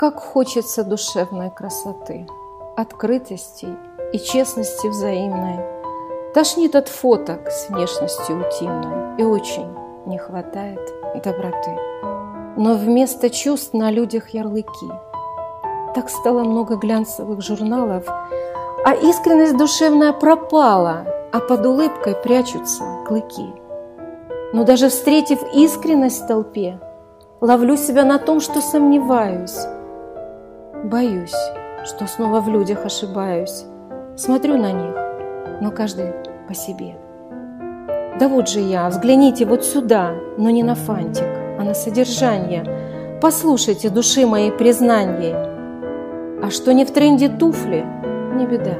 Как хочется душевной красоты, открытости и честности взаимной. Тошнит от фоток с внешностью утимной, и очень не хватает доброты. Но вместо чувств на людях ярлыки. Так стало много глянцевых журналов, а искренность душевная пропала, а под улыбкой прячутся клыки. Но даже встретив искренность в толпе, ловлю себя на том, что сомневаюсь, Боюсь, что снова в людях ошибаюсь. Смотрю на них, но каждый по себе. Да вот же я, взгляните вот сюда, но не на фантик, а на содержание. Послушайте души моей признания. А что не в тренде туфли, не беда.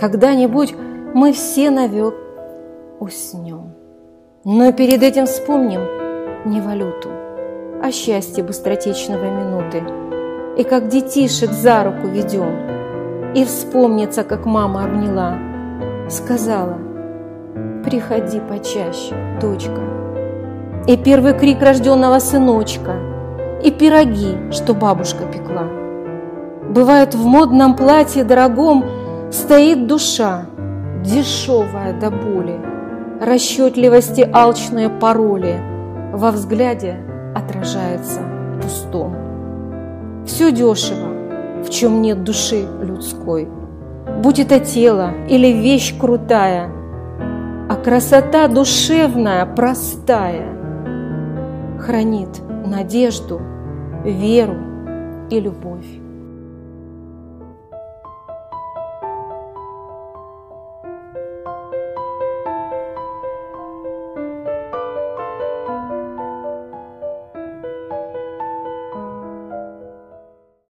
Когда-нибудь мы все навек уснем. Но перед этим вспомним не валюту, а счастье быстротечного минуты – и как детишек за руку ведем. И вспомнится, как мама обняла, сказала, приходи почаще, дочка. И первый крик рожденного сыночка, и пироги, что бабушка пекла. Бывает в модном платье дорогом стоит душа, дешевая до боли, расчетливости алчные пароли во взгляде отражается пустом. Все дешево, в чем нет души людской. Будь это тело или вещь крутая, а красота душевная, простая, хранит надежду, веру и любовь.